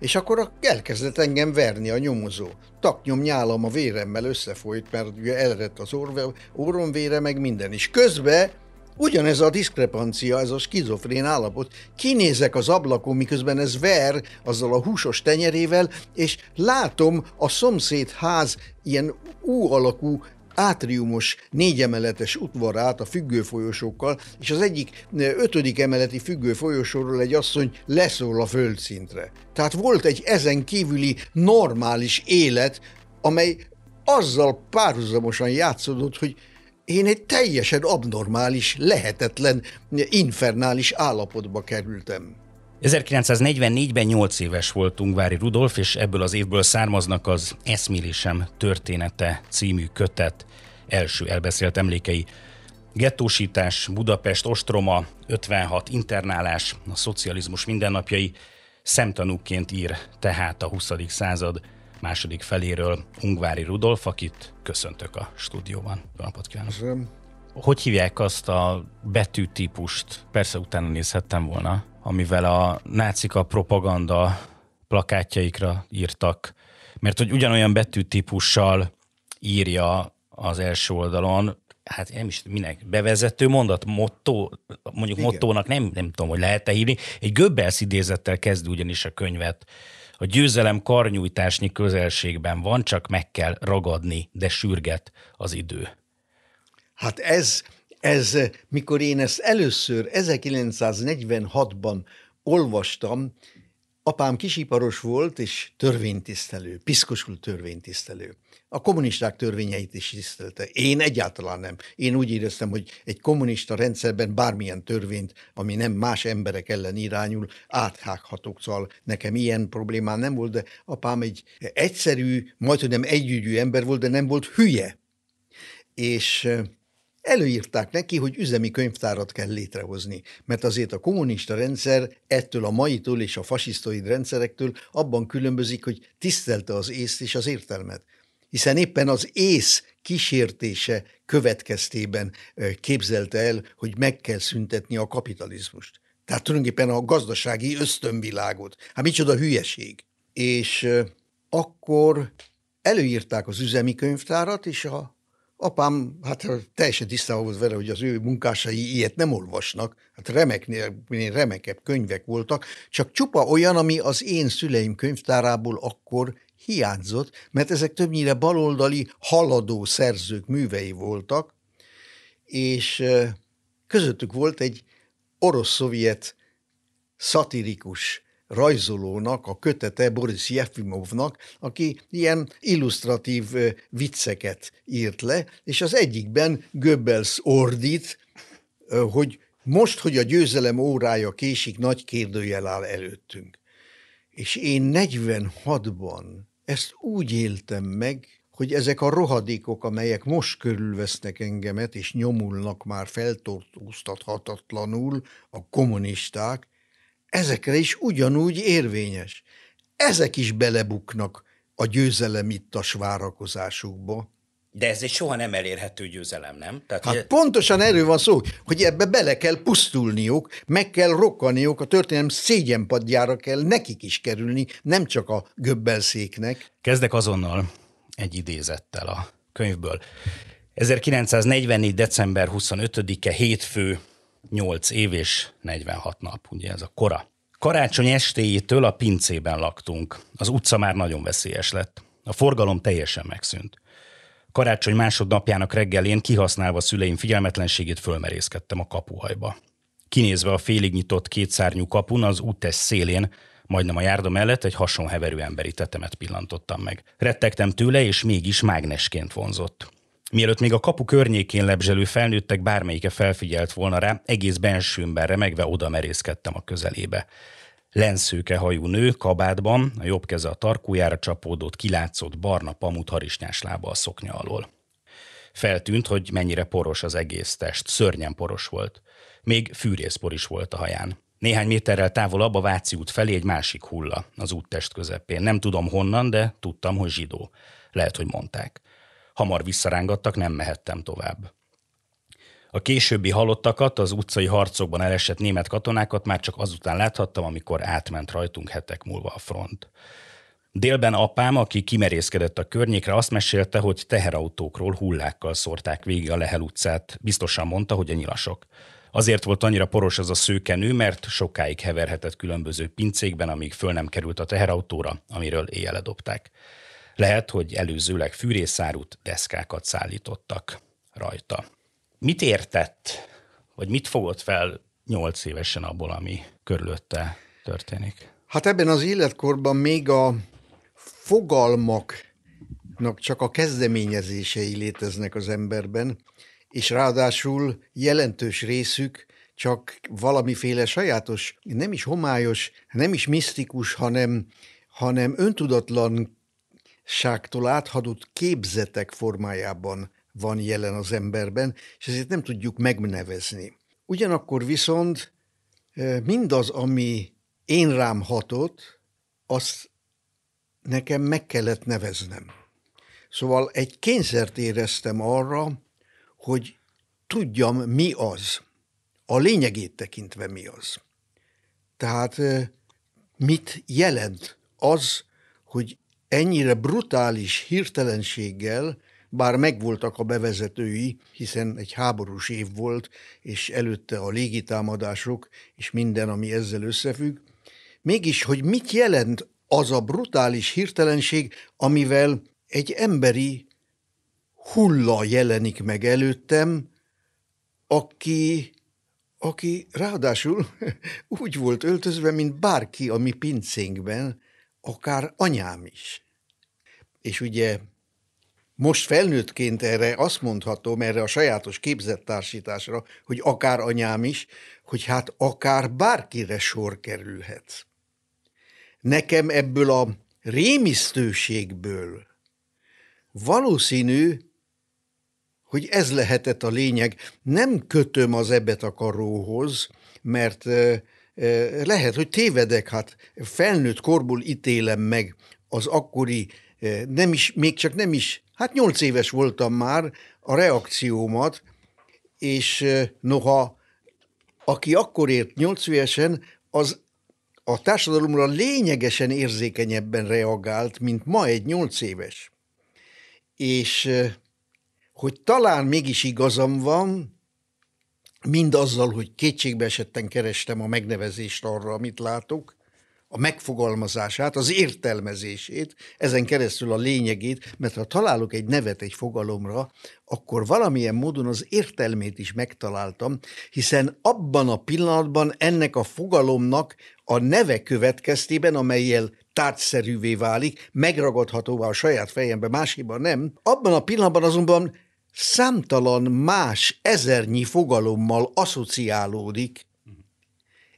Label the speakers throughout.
Speaker 1: És akkor elkezdett engem verni a nyomozó. Taknyom nyálam a véremmel összefolyt, mert ugye elrett az orrom vére, meg minden is. Közben Ugyanez a diszkrepancia, ez a skizofrén állapot. Kinézek az ablakon, miközben ez ver azzal a húsos tenyerével, és látom a szomszéd ház ilyen U alakú átriumos négyemeletes udvarát a függőfolyosókkal, és az egyik ötödik emeleti függőfolyosóról egy asszony leszól a földszintre. Tehát volt egy ezen kívüli normális élet, amely azzal párhuzamosan játszódott, hogy én egy teljesen abnormális, lehetetlen, infernális állapotba kerültem.
Speaker 2: 1944-ben 8 éves volt Ungvári Rudolf, és ebből az évből származnak az Eszmélésem története című kötet első elbeszélt emlékei. Gettósítás, Budapest, ostroma, 56 internálás, a szocializmus mindennapjai, szemtanúként ír tehát a 20. század második feléről Ungvári Rudolf, akit köszöntök a stúdióban. Jó napot kívánok! Köszönöm. Hogy hívják azt a betűtípust? Persze utána nézhettem volna, amivel a nácik a propaganda plakátjaikra írtak, mert hogy ugyanolyan betűtípussal írja az első oldalon, hát nem is minek, bevezető mondat, motto, mondjuk Igen. mottónak nem, nem tudom, hogy lehet-e hívni. Egy Göbbels idézettel kezd ugyanis a könyvet. A győzelem karnyújtásnyi közelségben van, csak meg kell ragadni, de sürget az idő.
Speaker 1: Hát ez, ez, mikor én ezt először 1946-ban olvastam, apám kisiparos volt, és törvénytisztelő, piszkosul törvénytisztelő. A kommunisták törvényeit is tisztelte. Én egyáltalán nem. Én úgy éreztem, hogy egy kommunista rendszerben bármilyen törvényt, ami nem más emberek ellen irányul, áthághatok. Szóval nekem ilyen problémám nem volt, de apám egy egyszerű, majd hogy nem együgyű ember volt, de nem volt hülye. És előírták neki, hogy üzemi könyvtárat kell létrehozni, mert azért a kommunista rendszer ettől a maitól és a fasisztoid rendszerektől abban különbözik, hogy tisztelte az észt és az értelmet hiszen éppen az ész kísértése következtében képzelte el, hogy meg kell szüntetni a kapitalizmust. Tehát tulajdonképpen a gazdasági ösztönvilágot. Hát micsoda hülyeség. És akkor előírták az üzemi könyvtárat, és a apám hát teljesen tisztában volt vele, hogy az ő munkásai ilyet nem olvasnak, hát remeknél, remekebb könyvek voltak, csak csupa olyan, ami az én szüleim könyvtárából akkor hiányzott, mert ezek többnyire baloldali haladó szerzők művei voltak, és közöttük volt egy orosz-szovjet szatirikus rajzolónak, a kötete Boris Jefimovnak, aki ilyen illusztratív vicceket írt le, és az egyikben Goebbels ordít, hogy most, hogy a győzelem órája késik, nagy kérdőjel áll előttünk. És én 46-ban ezt úgy éltem meg, hogy ezek a rohadékok, amelyek most körülvesznek engemet, és nyomulnak már feltortóztathatatlanul a kommunisták, ezekre is ugyanúgy érvényes. Ezek is belebuknak a győzelem ittas várakozásukba.
Speaker 2: De ez egy soha nem elérhető győzelem, nem?
Speaker 1: Tehát, hát ugye... pontosan erről van szó, hogy ebbe bele kell pusztulniuk, meg kell rokkaniuk, a történelem szégyenpadjára kell nekik is kerülni, nem csak a göbbelszéknek.
Speaker 2: Kezdek azonnal egy idézettel a könyvből. 1944. december 25-e hétfő, 8 év és 46 nap, ugye ez a kora. Karácsony estéjétől a pincében laktunk. Az utca már nagyon veszélyes lett. A forgalom teljesen megszűnt. Karácsony másodnapjának reggelén kihasználva szüleim figyelmetlenségét fölmerészkedtem a kapuhajba. Kinézve a félig nyitott kétszárnyú kapun az úttest szélén, majdnem a járda mellett egy hasonheverő emberi tetemet pillantottam meg. Rettegtem tőle, és mégis mágnesként vonzott. Mielőtt még a kapu környékén lebzselő felnőttek bármelyike felfigyelt volna rá, egész bensőmben remegve oda merészkedtem a közelébe. Lenszőke hajú nő, kabátban, a jobb keze a tarkójára csapódott, kilátszott barna pamut harisnyás lába a szoknya alól. Feltűnt, hogy mennyire poros az egész test, szörnyen poros volt. Még fűrészpor is volt a haján. Néhány méterrel távolabb a Váci út felé egy másik hulla, az úttest közepén. Nem tudom honnan, de tudtam, hogy zsidó. Lehet, hogy mondták. Hamar visszarángattak, nem mehettem tovább. A későbbi halottakat, az utcai harcokban elesett német katonákat már csak azután láthattam, amikor átment rajtunk hetek múlva a front. Délben apám, aki kimerészkedett a környékre, azt mesélte, hogy teherautókról hullákkal szórták végig a Lehel utcát. Biztosan mondta, hogy a nyilasok. Azért volt annyira poros az a szőkenő, mert sokáig heverhetett különböző pincékben, amíg föl nem került a teherautóra, amiről éjjel dobták. Lehet, hogy előzőleg fűrészárút, deszkákat szállítottak rajta. Mit értett, vagy mit fogott fel nyolc évesen abból, ami körülötte történik?
Speaker 1: Hát ebben az életkorban még a fogalmaknak csak a kezdeményezései léteznek az emberben, és ráadásul jelentős részük csak valamiféle sajátos, nem is homályos, nem is misztikus, hanem, hanem öntudatlanságtól áthadott képzetek formájában van jelen az emberben, és ezért nem tudjuk megnevezni. Ugyanakkor viszont mindaz, ami én rám hatott, azt nekem meg kellett neveznem. Szóval egy kényszert éreztem arra, hogy tudjam, mi az. A lényegét tekintve mi az. Tehát mit jelent az, hogy ennyire brutális hirtelenséggel, bár megvoltak a bevezetői, hiszen egy háborús év volt, és előtte a légitámadások, és minden, ami ezzel összefügg, mégis, hogy mit jelent az a brutális hirtelenség, amivel egy emberi hulla jelenik meg előttem, aki, aki ráadásul úgy volt öltözve, mint bárki a mi pincénkben, akár anyám is. És ugye most felnőttként erre azt mondhatom, erre a sajátos képzettársításra, hogy akár anyám is, hogy hát akár bárkire sor kerülhet. Nekem ebből a rémisztőségből valószínű, hogy ez lehetett a lényeg. Nem kötöm az ebet a karóhoz, mert lehet, hogy tévedek, hát felnőtt korból ítélem meg az akkori, nem is, még csak nem is, hát nyolc éves voltam már, a reakciómat, és noha aki akkor ért nyolc évesen, az a társadalomra lényegesen érzékenyebben reagált, mint ma egy nyolc éves. És hogy talán mégis igazam van, mind azzal, hogy kétségbe esetten kerestem a megnevezést arra, amit látok, a megfogalmazását, az értelmezését, ezen keresztül a lényegét, mert ha találok egy nevet egy fogalomra, akkor valamilyen módon az értelmét is megtaláltam, hiszen abban a pillanatban ennek a fogalomnak a neve következtében, amelyel tárgyszerűvé válik, megragadhatóvá a saját fejembe, másiban nem, abban a pillanatban azonban számtalan más ezernyi fogalommal asszociálódik,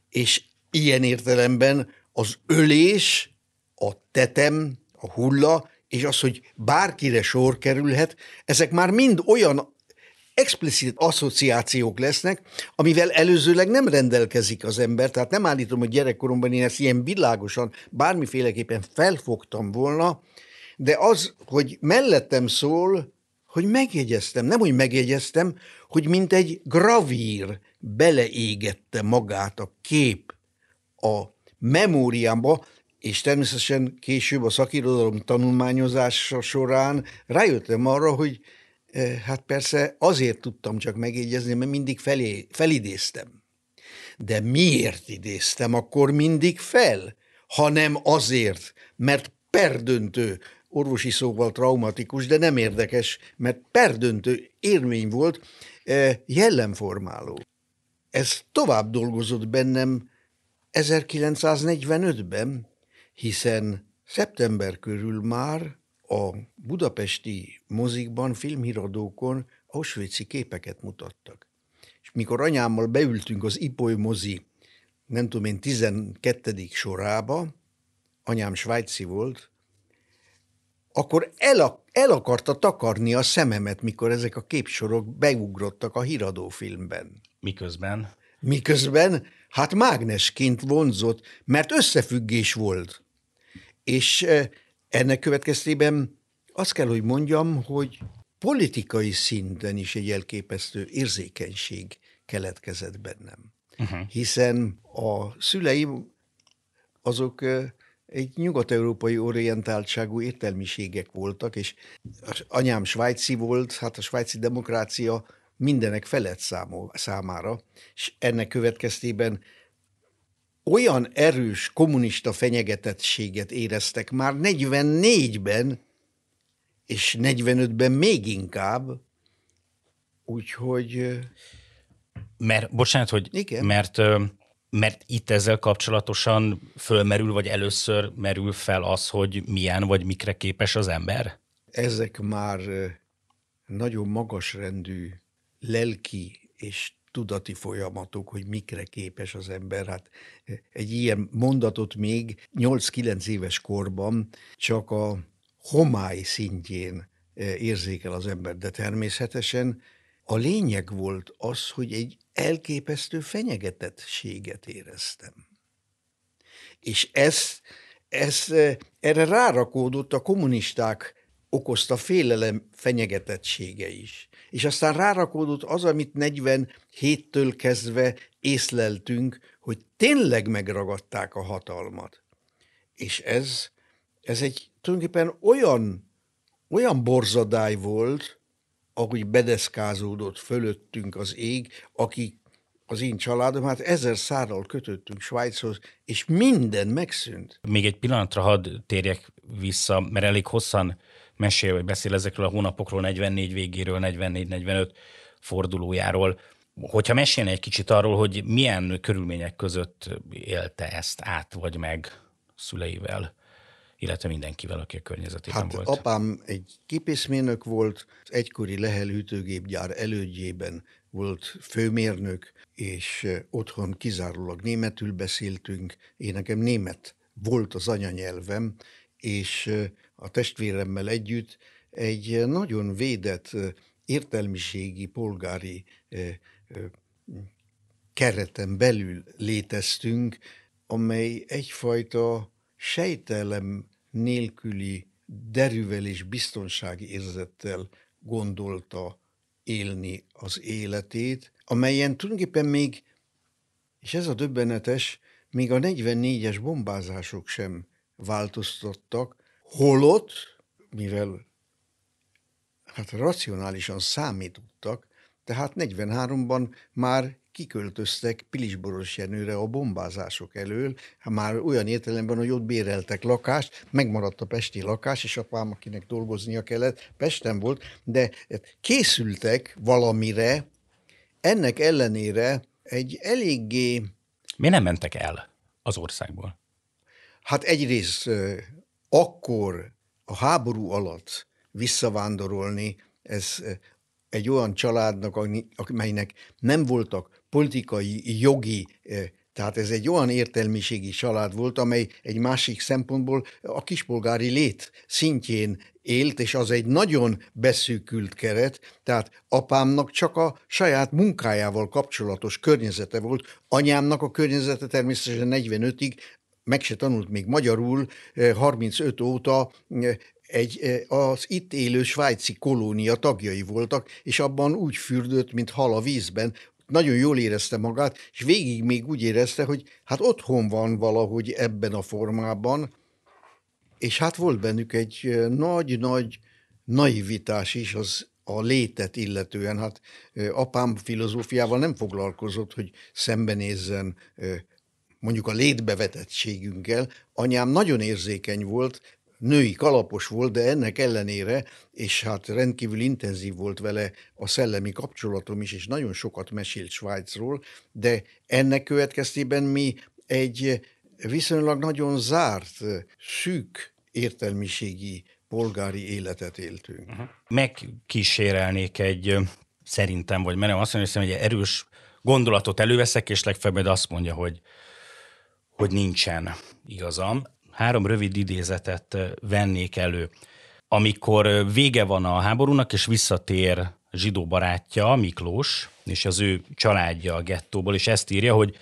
Speaker 1: és ilyen értelemben az ölés, a tetem, a hulla, és az, hogy bárkire sor kerülhet, ezek már mind olyan explicit asszociációk lesznek, amivel előzőleg nem rendelkezik az ember, tehát nem állítom, hogy gyerekkoromban én ezt ilyen világosan bármiféleképpen felfogtam volna, de az, hogy mellettem szól, hogy megjegyeztem, nem hogy megjegyeztem, hogy mint egy gravír beleégette magát a kép a memóriámba, és természetesen később a szakirodalom tanulmányozása során rájöttem arra, hogy eh, hát persze azért tudtam csak megjegyezni, mert mindig felé, felidéztem. De miért idéztem akkor mindig fel? Hanem azért, mert perdöntő, orvosi szóval traumatikus, de nem érdekes, mert perdöntő érmény volt, eh, jellemformáló. Ez tovább dolgozott bennem 1945-ben, hiszen szeptember körül már a budapesti mozikban, filmhíradókon auschwitz képeket mutattak. És mikor anyámmal beültünk az Ipoly mozi, nem tudom én, 12. sorába, anyám svájci volt, akkor el, el akarta takarni a szememet, mikor ezek a képsorok beugrottak a híradófilmben.
Speaker 2: Miközben?
Speaker 1: Miközben hát mágnesként vonzott, mert összefüggés volt. És ennek következtében azt kell, hogy mondjam, hogy politikai szinten is egy elképesztő érzékenység keletkezett bennem. Uh-huh. Hiszen a szüleim azok egy nyugat-európai orientáltságú értelmiségek voltak, és az anyám svájci volt, hát a svájci demokrácia mindenek felett számol, számára, és ennek következtében olyan erős kommunista fenyegetettséget éreztek már 44-ben, és 45-ben még inkább, úgyhogy...
Speaker 2: Mert, bocsánat, hogy Igen. mert mert itt ezzel kapcsolatosan fölmerül, vagy először merül fel az, hogy milyen vagy mikre képes az ember?
Speaker 1: Ezek már nagyon magas rendű lelki és tudati folyamatok, hogy mikre képes az ember. Hát egy ilyen mondatot még 8-9 éves korban csak a homály szintjén érzékel az ember, de természetesen a lényeg volt az, hogy egy elképesztő fenyegetettséget éreztem. És ez, ez, erre rárakódott a kommunisták okozta félelem fenyegetettsége is. És aztán rárakódott az, amit 47-től kezdve észleltünk, hogy tényleg megragadták a hatalmat. És ez, ez egy tulajdonképpen olyan, olyan borzadály volt, ahogy bedeszkázódott fölöttünk az ég, aki az én családom, hát ezer szárral kötöttünk Svájchoz, és minden megszűnt.
Speaker 2: Még egy pillanatra hadd térjek vissza, mert elég hosszan mesél, vagy beszél ezekről a hónapokról, 44 végéről, 44-45 fordulójáról. Hogyha mesélne egy kicsit arról, hogy milyen körülmények között élte ezt át, vagy meg szüleivel? Illetve mindenkivel, aki a környezetében
Speaker 1: hát
Speaker 2: volt.
Speaker 1: apám egy képészmérnök volt, az egykori Lehel hűtőgépgyár elődjében volt főmérnök, és otthon kizárólag németül beszéltünk. Én nekem német volt az anyanyelvem, és a testvéremmel együtt egy nagyon védett értelmiségi, polgári kereten belül léteztünk, amely egyfajta sejtelem nélküli derűvel és biztonsági érzettel gondolta élni az életét, amelyen tulajdonképpen még, és ez a döbbenetes, még a 44-es bombázások sem változtattak, holott, mivel hát racionálisan számítottak, tehát 43-ban már kiköltöztek Pilisboros Jenőre a bombázások elől, hát már olyan értelemben, hogy ott béreltek lakást, megmaradt a pesti lakás, és apám, akinek dolgoznia kellett, Pesten volt, de készültek valamire, ennek ellenére egy eléggé...
Speaker 2: Mi nem mentek el az országból?
Speaker 1: Hát egyrészt akkor a háború alatt visszavándorolni, ez egy olyan családnak, amelynek nem voltak politikai, jogi, eh, tehát ez egy olyan értelmiségi család volt, amely egy másik szempontból a kispolgári lét szintjén élt, és az egy nagyon beszűkült keret, tehát apámnak csak a saját munkájával kapcsolatos környezete volt, anyámnak a környezete természetesen 45-ig meg se tanult még magyarul, 35 eh, óta egy, az itt élő svájci kolónia tagjai voltak, és abban úgy fürdött, mint hal a vízben, nagyon jól érezte magát, és végig még úgy érezte, hogy hát otthon van valahogy ebben a formában, és hát volt bennük egy nagy-nagy naivitás is az a létet illetően. Hát apám filozófiával nem foglalkozott, hogy szembenézzen mondjuk a létbevetettségünkkel. Anyám nagyon érzékeny volt, női kalapos volt, de ennek ellenére, és hát rendkívül intenzív volt vele a szellemi kapcsolatom is, és nagyon sokat mesélt Svájcról, de ennek következtében mi egy viszonylag nagyon zárt, szűk értelmiségi polgári életet éltünk.
Speaker 2: Megkísérelnék egy szerintem, vagy merem azt mondani, hogy egy erős gondolatot előveszek, és legfeljebb azt mondja, hogy, hogy nincsen igazam három rövid idézetet vennék elő. Amikor vége van a háborúnak, és visszatér zsidó barátja, Miklós, és az ő családja a gettóból, és ezt írja, hogy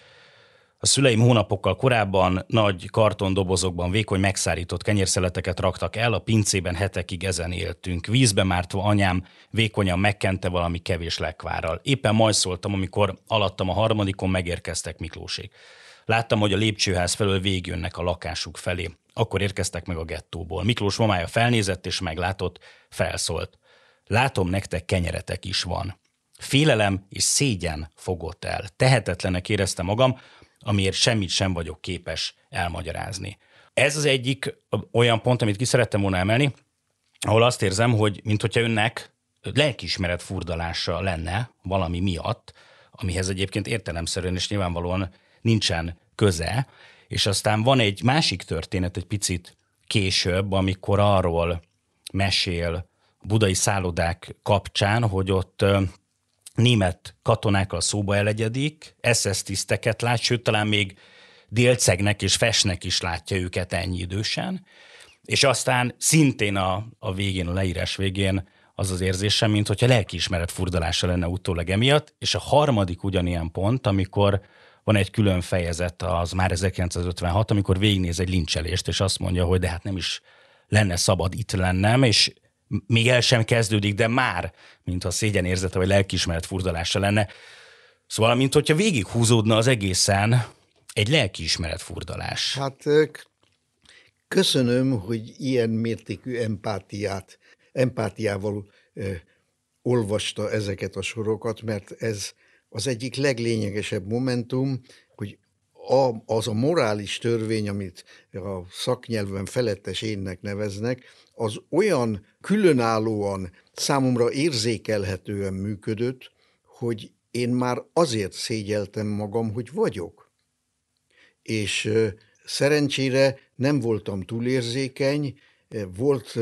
Speaker 2: A szüleim hónapokkal korábban nagy kartondobozokban vékony megszárított kenyérszeleteket raktak el, a pincében hetekig ezen éltünk. Vízbe mártva anyám vékonyan megkente valami kevés lekvárral. Éppen majd szóltam, amikor alattam a harmadikon megérkeztek Miklósék. Láttam, hogy a lépcsőház felől végjönnek a lakásuk felé. Akkor érkeztek meg a gettóból. Miklós mamája felnézett és meglátott, felszólt. Látom, nektek kenyeretek is van. Félelem és szégyen fogott el. Tehetetlenek éreztem magam, amiért semmit sem vagyok képes elmagyarázni. Ez az egyik olyan pont, amit ki szerettem volna emelni, ahol azt érzem, hogy mint hogyha önnek lelkiismeret furdalása lenne valami miatt, amihez egyébként értelemszerűen és nyilvánvalóan nincsen köze, és aztán van egy másik történet egy picit később, amikor arról mesél budai szállodák kapcsán, hogy ott német katonákkal szóba elegyedik, SS tiszteket lát, sőt, talán még délcegnek és fesnek is látja őket ennyi idősen, és aztán szintén a, a végén, a leírás végén az az érzésem, mint hogyha lelkiismeret furdalása lenne utólag emiatt, és a harmadik ugyanilyen pont, amikor van egy külön fejezet, az már 1956, amikor végignéz egy lincselést, és azt mondja, hogy de hát nem is lenne szabad itt lennem, és még el sem kezdődik, de már, mintha szégyenérzete vagy lelkiismeret furdalása lenne. Szóval, mint hogyha végighúzódna az egészen egy lelkiismeret furdalás.
Speaker 1: Hát köszönöm, hogy ilyen mértékű empátiát, empátiával ö, olvasta ezeket a sorokat, mert ez az egyik leglényegesebb momentum, hogy a, az a morális törvény, amit a szaknyelven felettes énnek neveznek, az olyan különállóan, számomra érzékelhetően működött, hogy én már azért szégyeltem magam, hogy vagyok. És szerencsére nem voltam túlérzékeny, volt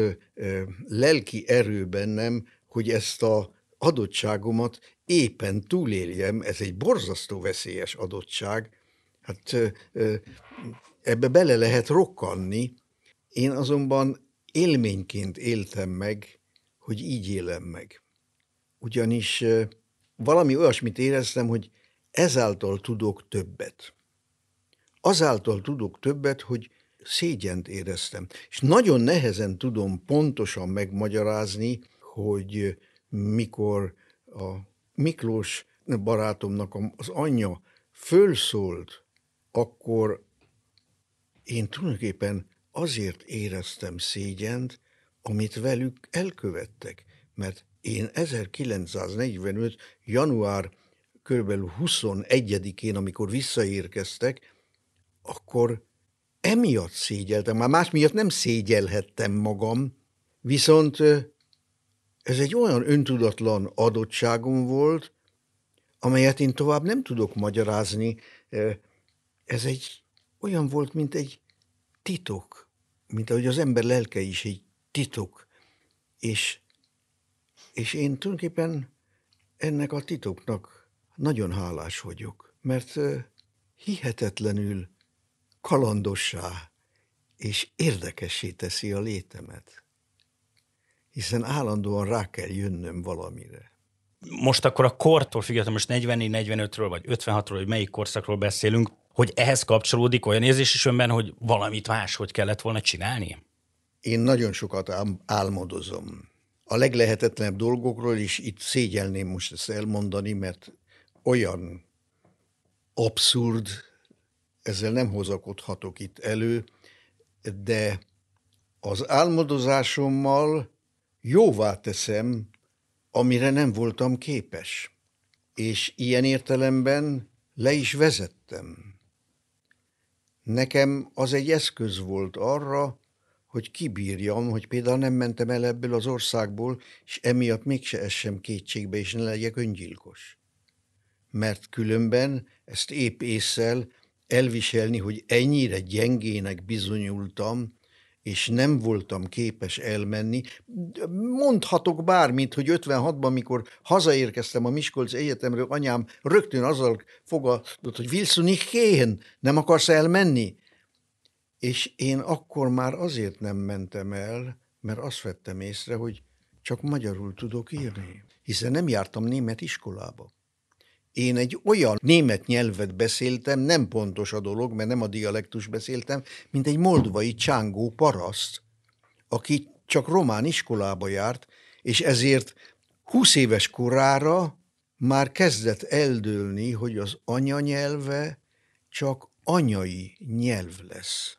Speaker 1: lelki erő bennem, hogy ezt a adottságomat éppen túléljem, ez egy borzasztó veszélyes adottság, hát ebbe bele lehet rokkanni, én azonban élményként éltem meg, hogy így élem meg. Ugyanis valami olyasmit éreztem, hogy ezáltal tudok többet. Azáltal tudok többet, hogy szégyent éreztem. És nagyon nehezen tudom pontosan megmagyarázni, hogy mikor a Miklós barátomnak az anyja fölszólt, akkor én tulajdonképpen azért éreztem szégyent, amit velük elkövettek, mert én 1945. január kb. 21-én, amikor visszaérkeztek, akkor emiatt szégyeltem, már más miatt nem szégyelhettem magam, viszont ez egy olyan öntudatlan adottságom volt, amelyet én tovább nem tudok magyarázni. Ez egy olyan volt, mint egy titok mint ahogy az ember lelke is egy titok, és, és én tulajdonképpen ennek a titoknak nagyon hálás vagyok, mert hihetetlenül kalandossá és érdekessé teszi a létemet, hiszen állandóan rá kell jönnöm valamire.
Speaker 2: Most akkor a kortól függetlenül, most 44-45-ről vagy 56-ról, hogy melyik korszakról beszélünk, hogy ehhez kapcsolódik olyan érzés is önben, hogy valamit máshogy kellett volna csinálni?
Speaker 1: Én nagyon sokat álmodozom. A leglehetetlenebb dolgokról is itt szégyelném most ezt elmondani, mert olyan abszurd, ezzel nem hozakodhatok itt elő, de az álmodozásommal jóvá teszem, amire nem voltam képes. És ilyen értelemben le is vezettem. Nekem az egy eszköz volt arra, hogy kibírjam, hogy például nem mentem el ebből az országból, és emiatt mégse essem kétségbe, és ne legyek öngyilkos. Mert különben ezt épp észsel elviselni, hogy ennyire gyengének bizonyultam, és nem voltam képes elmenni. Mondhatok bármit, hogy 56-ban, mikor hazaérkeztem a Miskolc Egyetemről, anyám rögtön azzal fogadott, hogy Wilson, ich nem akarsz elmenni? És én akkor már azért nem mentem el, mert azt vettem észre, hogy csak magyarul tudok írni, hiszen nem jártam német iskolába. Én egy olyan német nyelvet beszéltem, nem pontos a dolog, mert nem a dialektus beszéltem, mint egy moldvai csángó paraszt, aki csak román iskolába járt, és ezért 20 éves korára már kezdett eldőlni, hogy az anyanyelve csak anyai nyelv lesz.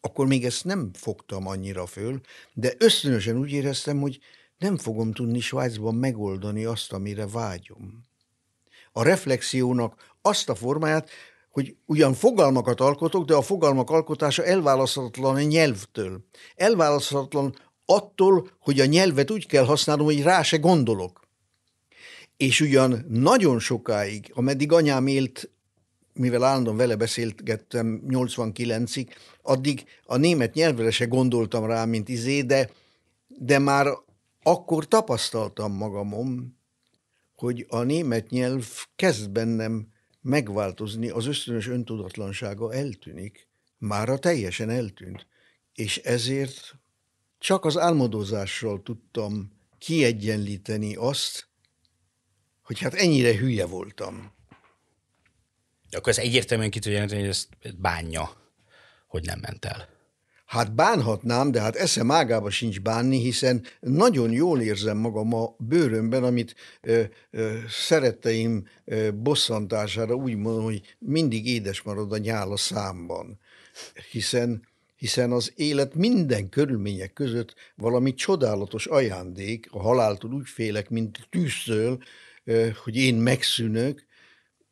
Speaker 1: Akkor még ezt nem fogtam annyira föl, de ösztönösen úgy éreztem, hogy nem fogom tudni Svájcban megoldani azt, amire vágyom. A reflexiónak azt a formáját, hogy ugyan fogalmakat alkotok, de a fogalmak alkotása elválaszthatatlan a nyelvtől. Elválaszthatatlan attól, hogy a nyelvet úgy kell használnom, hogy rá se gondolok. És ugyan nagyon sokáig, ameddig anyám élt, mivel állandóan vele beszélgettem 89-ig, addig a német nyelvre se gondoltam rá, mint izé, de, de már akkor tapasztaltam magamon, hogy a német nyelv kezd bennem megváltozni, az ösztönös öntudatlansága eltűnik, mára teljesen eltűnt, és ezért csak az álmodozással tudtam kiegyenlíteni azt, hogy hát ennyire hülye voltam.
Speaker 2: Akkor ez egyértelműen ki tudja jelenteni, hogy ezt bánja, hogy nem ment el.
Speaker 1: Hát bánhatnám, de hát eszem ágába sincs bánni, hiszen nagyon jól érzem magam a bőrömben, amit ö, ö, szeretteim ö, bosszantására úgy mondom, hogy mindig édes marad a nyál a számban. Hiszen hiszen az élet minden körülmények között valami csodálatos ajándék, a haláltól úgy félek, mint tűztől, hogy én megszűnök,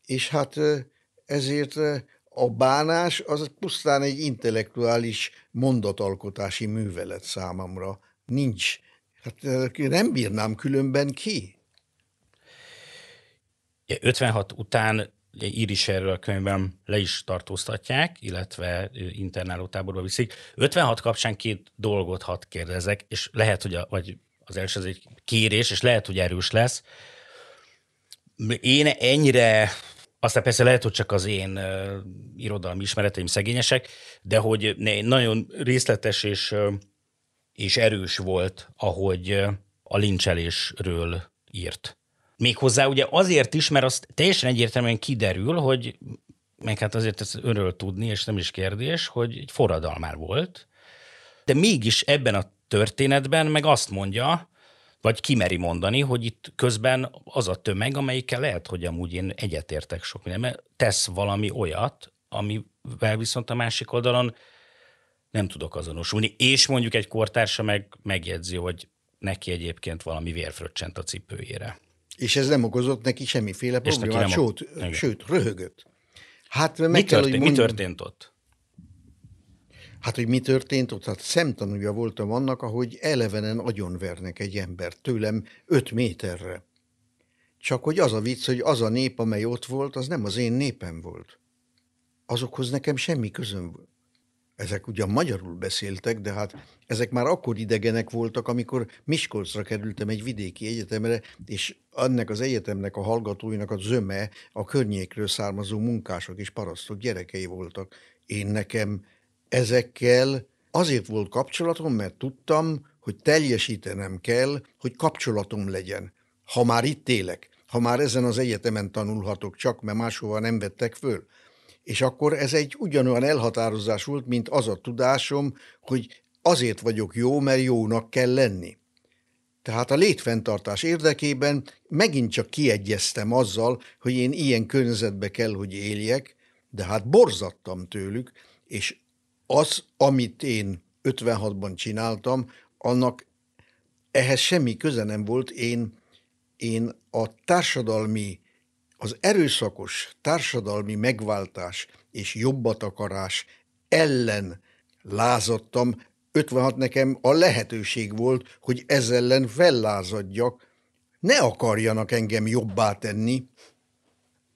Speaker 1: és hát ezért a bánás az pusztán egy intellektuális mondatalkotási művelet számomra. Nincs. Hát nem bírnám különben ki.
Speaker 2: 56 után ír is erről a könyvben le is tartóztatják, illetve internálótáborba viszik. 56 kapcsán két dolgot hadd kérdezek, és lehet, hogy a, vagy az első az egy kérés, és lehet, hogy erős lesz. Én ennyire, aztán persze lehet, hogy csak az én uh, irodalmi ismereteim szegényesek, de hogy nagyon részletes és, uh, és erős volt, ahogy uh, a lincselésről írt. Méghozzá ugye azért is, mert az teljesen egyértelműen kiderül, hogy meg hát azért ezt önről tudni, és nem is kérdés, hogy egy forradalmár volt, de mégis ebben a történetben meg azt mondja, vagy kimeri mondani, hogy itt közben az a tömeg, amelyikkel lehet, hogy amúgy én egyetértek sok minden, tesz valami olyat, amivel viszont a másik oldalon nem tudok azonosulni. És mondjuk egy kortársa meg megjegyzi, hogy neki egyébként valami vérfröccsent a cipőjére.
Speaker 1: És ez nem okozott neki semmiféle problémát, sőt, sőt, röhögött.
Speaker 2: Hát meg mi, kell, történt, hogy mond... mi történt ott?
Speaker 1: Hát, hogy mi történt ott? Hát szemtanúja voltam annak, ahogy elevenen agyonvernek egy embert tőlem öt méterre. Csak hogy az a vicc, hogy az a nép, amely ott volt, az nem az én népem volt. Azokhoz nekem semmi közöm ezek ugyan magyarul beszéltek, de hát ezek már akkor idegenek voltak, amikor Miskolcra kerültem egy vidéki egyetemre, és annak az egyetemnek a hallgatóinak a zöme a környékről származó munkások és parasztok gyerekei voltak. Én nekem ezekkel azért volt kapcsolatom, mert tudtam, hogy teljesítenem kell, hogy kapcsolatom legyen. Ha már itt élek, ha már ezen az egyetemen tanulhatok csak, mert máshova nem vettek föl, és akkor ez egy ugyanolyan elhatározás volt, mint az a tudásom, hogy azért vagyok jó, mert jónak kell lenni. Tehát a létfenntartás érdekében megint csak kiegyeztem azzal, hogy én ilyen környezetbe kell, hogy éljek, de hát borzattam tőlük, és az, amit én 56-ban csináltam, annak ehhez semmi köze nem volt. Én, én a társadalmi az erőszakos társadalmi megváltás és jobbatakarás ellen lázadtam, 56 nekem a lehetőség volt, hogy ezzel ellen fellázadjak, ne akarjanak engem jobbá tenni,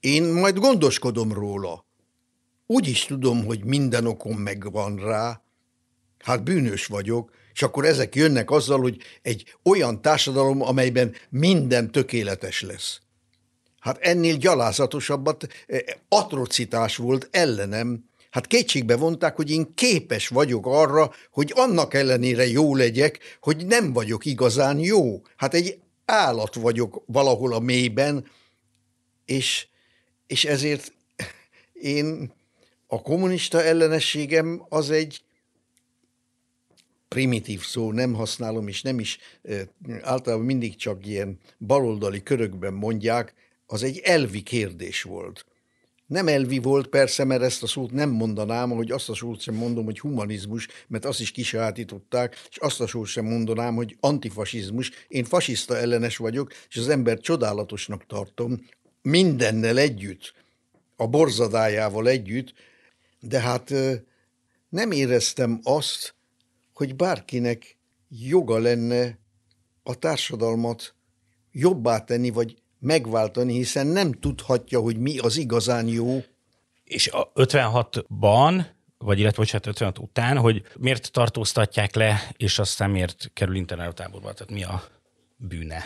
Speaker 1: én majd gondoskodom róla. Úgy is tudom, hogy minden okom megvan rá, hát bűnös vagyok, és akkor ezek jönnek azzal, hogy egy olyan társadalom, amelyben minden tökéletes lesz. Hát ennél gyalázatosabbat, eh, atrocitás volt ellenem. Hát kétségbe vonták, hogy én képes vagyok arra, hogy annak ellenére jó legyek, hogy nem vagyok igazán jó. Hát egy állat vagyok valahol a mélyben, és, és ezért én a kommunista ellenességem az egy primitív szó, nem használom, és nem is általában mindig csak ilyen baloldali körökben mondják, az egy elvi kérdés volt. Nem elvi volt persze, mert ezt a szót nem mondanám, hogy azt a szót sem mondom, hogy humanizmus, mert azt is kisajátították, és azt a szót sem mondanám, hogy antifasizmus. Én fasiszta ellenes vagyok, és az ember csodálatosnak tartom, mindennel együtt, a borzadájával együtt, de hát nem éreztem azt, hogy bárkinek joga lenne a társadalmat jobbá tenni, vagy megváltani, hiszen nem tudhatja, hogy mi az igazán jó.
Speaker 2: És a 56-ban, vagy illetve bocsánat, 56 után, hogy miért tartóztatják le, és aztán miért kerül internálótáborba? Tehát mi a bűne?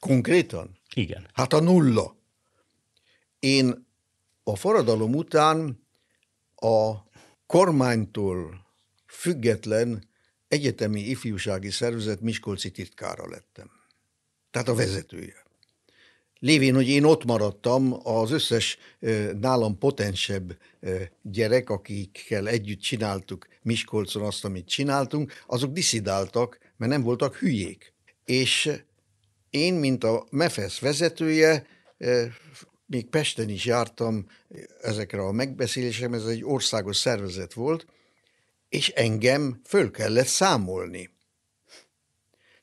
Speaker 1: Konkrétan?
Speaker 2: Igen.
Speaker 1: Hát a nulla. Én a forradalom után a kormánytól független egyetemi ifjúsági szervezet Miskolci titkára lettem. Tehát a vezetője. Lévén, hogy én ott maradtam, az összes nálam potensebb gyerek, akikkel együtt csináltuk Miskolcon azt, amit csináltunk, azok diszidáltak, mert nem voltak hülyék. És én, mint a MEFESZ vezetője, még Pesten is jártam ezekre a megbeszélésekre, ez egy országos szervezet volt, és engem föl kellett számolni.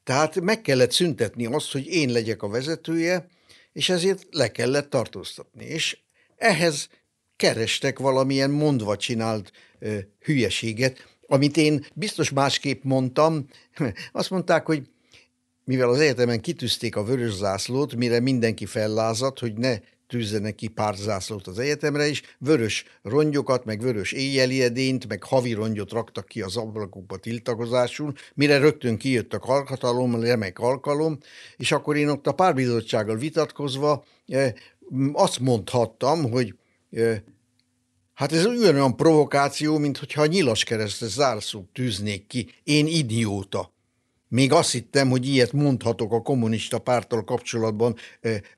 Speaker 1: Tehát meg kellett szüntetni azt, hogy én legyek a vezetője, és ezért le kellett tartóztatni. És ehhez kerestek valamilyen mondva csinált ö, hülyeséget, amit én biztos másképp mondtam. Azt mondták, hogy mivel az egyetemen kitűzték a vörös zászlót, mire mindenki fellázadt, hogy ne tűzzenek ki pár zászlót az egyetemre is, vörös rongyokat, meg vörös éjjeli edényt, meg havi rongyot raktak ki az ablakokba tiltakozásul, mire rögtön kijött a karhatalom, remek alkalom, és akkor én ott a párbizottsággal vitatkozva eh, azt mondhattam, hogy eh, Hát ez olyan provokáció, mint hogyha a nyilas keresztes zárszót tűznék ki. Én idióta. Még azt hittem, hogy ilyet mondhatok a kommunista párttal kapcsolatban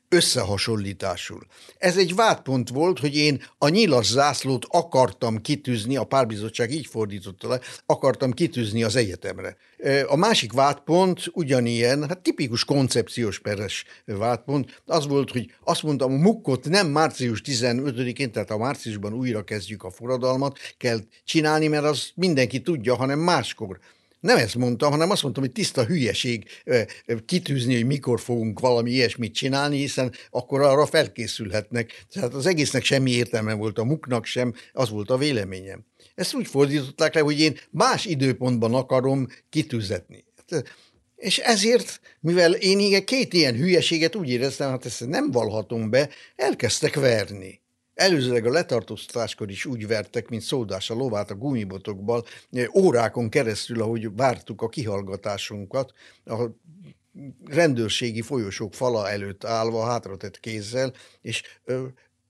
Speaker 1: összehasonlításul. Ez egy vádpont volt, hogy én a nyilas zászlót akartam kitűzni, a párbizottság így fordította le, akartam kitűzni az egyetemre. A másik vádpont ugyanilyen, hát tipikus koncepciós peres vádpont, az volt, hogy azt mondtam, a mukkot nem március 15-én, tehát a márciusban újra kezdjük a forradalmat, kell csinálni, mert az mindenki tudja, hanem máskor. Nem ezt mondtam, hanem azt mondtam, hogy tiszta hülyeség kitűzni, hogy mikor fogunk valami ilyesmit csinálni, hiszen akkor arra felkészülhetnek. Tehát az egésznek semmi értelme volt, a muknak sem, az volt a véleményem. Ezt úgy fordították le, hogy én más időpontban akarom kitűzetni. És ezért, mivel én igen két ilyen hülyeséget úgy éreztem, hát ezt nem valhatom be, elkezdtek verni. Előzőleg a letartóztatáskor is úgy vertek, mint szódás a lovát a gumibotokban, órákon keresztül, ahogy vártuk a kihallgatásunkat, a rendőrségi folyosók fala előtt állva, hátratett kézzel, és ö,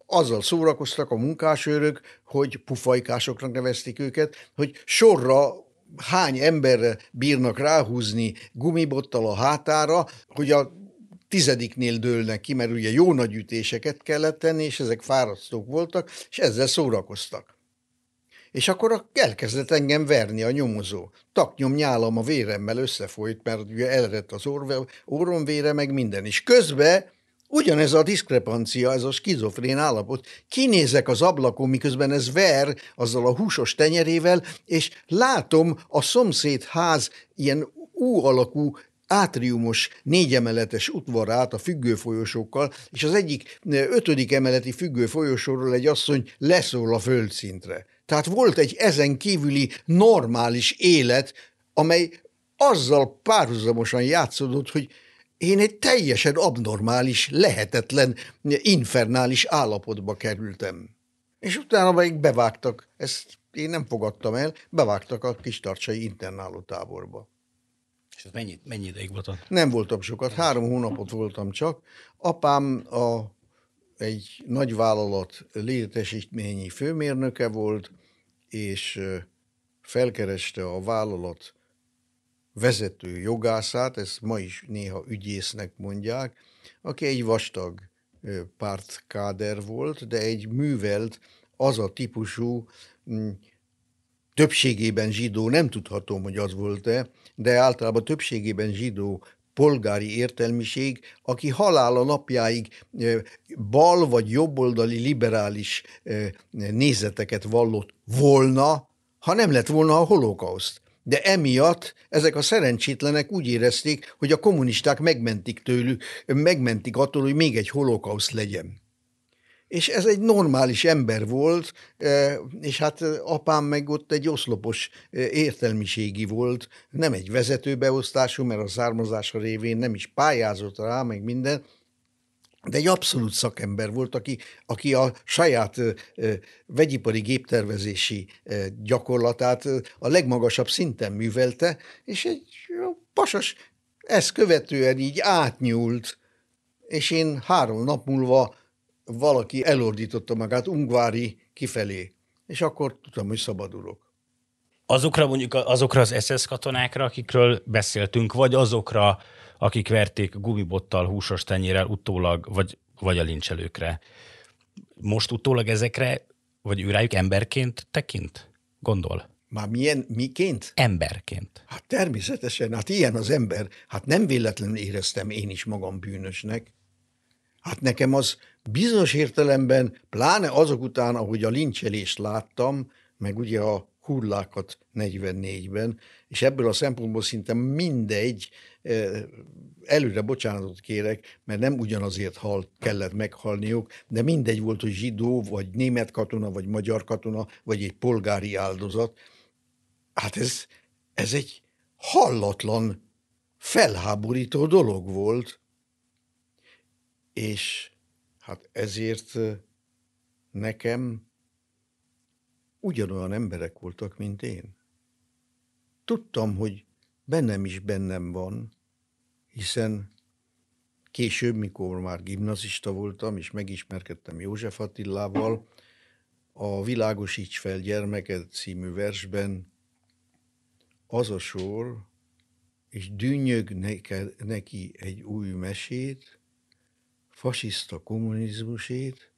Speaker 1: azzal szórakoztak a munkásőrök, hogy pufajkásoknak nevezték őket, hogy sorra hány emberre bírnak ráhúzni gumibottal a hátára, hogy a tizediknél dőlnek ki, mert ugye jó nagy ütéseket kellett tenni, és ezek fárasztók voltak, és ezzel szórakoztak. És akkor elkezdett engem verni a nyomozó. Taknyom nyálam a véremmel összefolyt, mert ugye elrett az orrom vére, meg minden is. Közben ugyanez a diszkrepancia, ez a skizofrén állapot. Kinézek az ablakon, miközben ez ver azzal a húsos tenyerével, és látom a szomszéd ház ilyen ú alakú átriumos négyemeletes udvarát a függőfolyosókkal, és az egyik ötödik emeleti függőfolyosóról egy asszony leszól a földszintre. Tehát volt egy ezen kívüli normális élet, amely azzal párhuzamosan játszódott, hogy én egy teljesen abnormális, lehetetlen, infernális állapotba kerültem. És utána még bevágtak, ezt én nem fogadtam el, bevágtak a kistarcsai internáló táborba.
Speaker 2: És ez mennyi, mennyi ideig volt?
Speaker 1: Nem voltam sokat, három hónapot voltam csak. Apám a, egy nagy vállalat létesítményi főmérnöke volt, és felkereste a vállalat vezető jogászát, ezt ma is néha ügyésznek mondják, aki egy vastag pártkáder volt, de egy művelt, az a típusú többségében zsidó, nem tudhatom, hogy az volt-e, de általában többségében zsidó polgári értelmiség, aki halála napjáig bal vagy jobboldali liberális nézeteket vallott volna, ha nem lett volna a holokauszt. De emiatt ezek a szerencsétlenek úgy érezték, hogy a kommunisták megmentik tőlük, megmentik attól, hogy még egy holokauszt legyen és ez egy normális ember volt, e, és hát apám meg ott egy oszlopos e, értelmiségi volt, nem egy vezetőbeosztású, mert a származása révén nem is pályázott rá, meg minden, de egy abszolút szakember volt, aki, aki a saját e, vegyipari géptervezési gyakorlatát a legmagasabb szinten művelte, és egy pasas ezt követően így átnyúlt, és én három nap múlva valaki elordította magát Ungvári kifelé, és akkor tudtam, hogy szabadulok.
Speaker 2: Azokra mondjuk azokra az SS katonákra, akikről beszéltünk, vagy azokra, akik verték gumibottal, húsos tenyérrel utólag, vagy, vagy a lincselőkre. Most utólag ezekre, vagy őrájuk emberként tekint? Gondol?
Speaker 1: Már milyen, miként?
Speaker 2: Emberként.
Speaker 1: Hát természetesen, hát ilyen az ember. Hát nem véletlenül éreztem én is magam bűnösnek. Hát nekem az bizonyos értelemben, pláne azok után, ahogy a lincselést láttam, meg ugye a hullákat 44-ben, és ebből a szempontból szinte mindegy, eh, előre bocsánatot kérek, mert nem ugyanazért hal, kellett meghalniuk, de mindegy volt, hogy zsidó, vagy német katona, vagy magyar katona, vagy egy polgári áldozat. Hát ez, ez egy hallatlan, felháborító dolog volt, és hát ezért nekem ugyanolyan emberek voltak, mint én. Tudtam, hogy bennem is bennem van, hiszen később, mikor már gimnazista voltam, és megismerkedtem József Attilával, a Világosíts fel gyermeket című versben az a sor, és dűnyög neki egy új mesét, fasiszta kommunizmusét,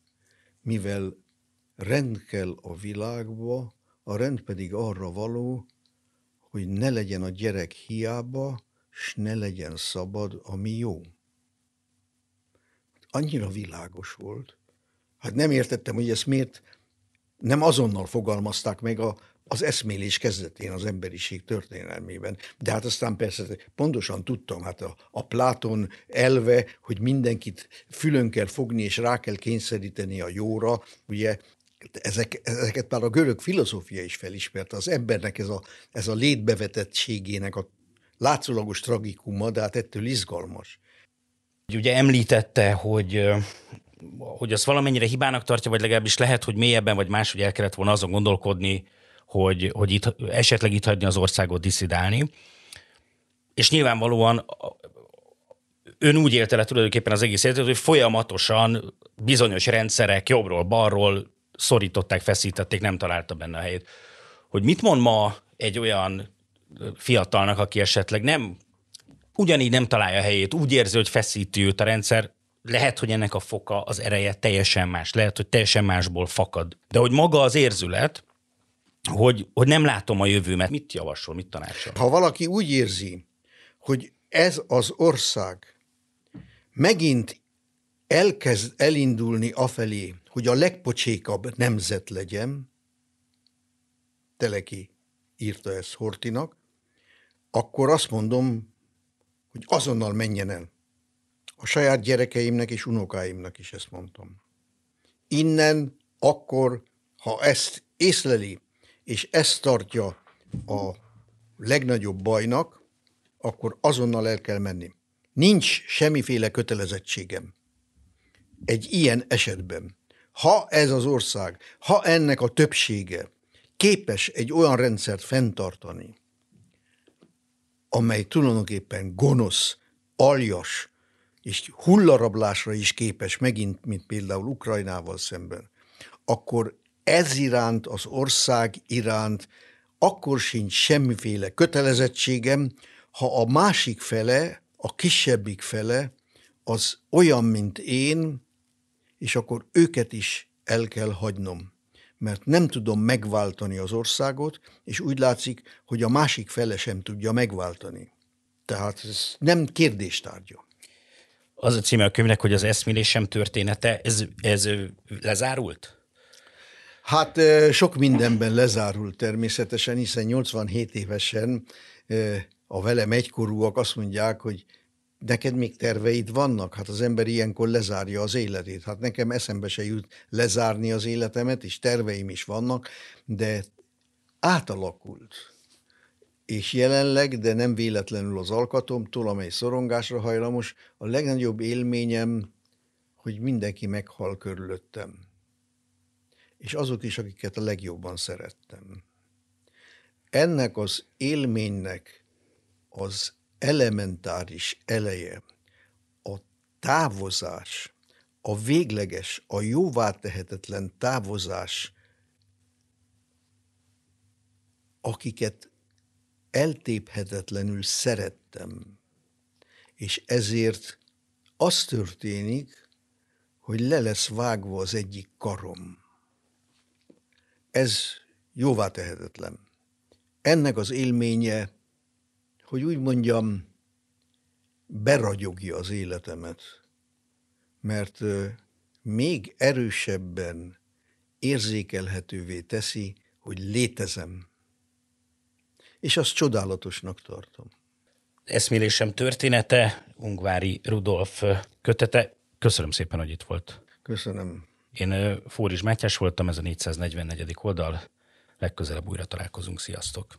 Speaker 1: mivel rend kell a világba, a rend pedig arra való, hogy ne legyen a gyerek hiába, s ne legyen szabad, ami jó. Annyira világos volt. Hát nem értettem, hogy ezt miért nem azonnal fogalmazták meg a az eszmélés kezdetén az emberiség történelmében. De hát aztán persze pontosan tudtam, hát a, a Pláton elve, hogy mindenkit fülön kell fogni és rá kell kényszeríteni a jóra, ugye ezek, ezeket már a görög filozófia is felismerte. Az embernek ez a, ez a létbevetettségének a látszólagos tragikuma, de hát ettől izgalmas.
Speaker 2: Ugye említette, hogy hogy azt valamennyire hibának tartja, vagy legalábbis lehet, hogy mélyebben vagy máshogy el kellett volna azon gondolkodni, hogy, hogy itt, esetleg itt hagyni az országot diszidálni. És nyilvánvalóan ön úgy élte le tulajdonképpen az egész életet, hogy folyamatosan bizonyos rendszerek jobbról, balról szorították, feszítették, nem találta benne a helyét. Hogy mit mond ma egy olyan fiatalnak, aki esetleg nem ugyanígy nem találja a helyét, úgy érzi, hogy feszíti őt a rendszer, lehet, hogy ennek a foka, az ereje teljesen más, lehet, hogy teljesen másból fakad. De hogy maga az érzület, hogy, hogy nem látom a jövőmet. Mit javasol, mit tanácsol?
Speaker 1: Ha valaki úgy érzi, hogy ez az ország megint elkezd elindulni afelé, hogy a legpocsékabb nemzet legyen, Teleki írta ezt Hortinak, akkor azt mondom, hogy azonnal menjen el. A saját gyerekeimnek és unokáimnak is ezt mondtam. Innen akkor, ha ezt észleli, és ezt tartja a legnagyobb bajnak, akkor azonnal el kell menni. Nincs semmiféle kötelezettségem egy ilyen esetben. Ha ez az ország, ha ennek a többsége képes egy olyan rendszert fenntartani, amely tulajdonképpen gonosz, aljas és hullarablásra is képes megint, mint például Ukrajnával szemben, akkor ez iránt, az ország iránt akkor sincs semmiféle kötelezettségem, ha a másik fele, a kisebbik fele az olyan, mint én, és akkor őket is el kell hagynom mert nem tudom megváltani az országot, és úgy látszik, hogy a másik fele sem tudja megváltani. Tehát ez nem kérdéstárgya.
Speaker 2: Az a címe a könyvnek, hogy az eszmélésem története, ez, ez lezárult?
Speaker 1: Hát sok mindenben lezárult természetesen, hiszen 87 évesen a velem egykorúak azt mondják, hogy neked még terveid vannak? Hát az ember ilyenkor lezárja az életét. Hát nekem eszembe se jut lezárni az életemet, és terveim is vannak, de átalakult. És jelenleg, de nem véletlenül az alkatomtól, amely szorongásra hajlamos, a legnagyobb élményem, hogy mindenki meghal körülöttem. És azok is, akiket a legjobban szerettem. Ennek az élménynek az elementáris eleje, a távozás, a végleges, a jóvá tehetetlen távozás, akiket eltéphetetlenül szerettem, és ezért az történik, hogy le lesz vágva az egyik karom. Ez jóvá tehetetlen. Ennek az élménye hogy úgy mondjam, beragyogja az életemet, mert még erősebben érzékelhetővé teszi, hogy létezem. És azt csodálatosnak tartom.
Speaker 2: Eszmélésem története, Ungvári Rudolf kötete. Köszönöm szépen, hogy itt volt.
Speaker 1: Köszönöm.
Speaker 2: Én Fóris Mátyás voltam, ez a 444. oldal. Legközelebb újra találkozunk. Sziasztok!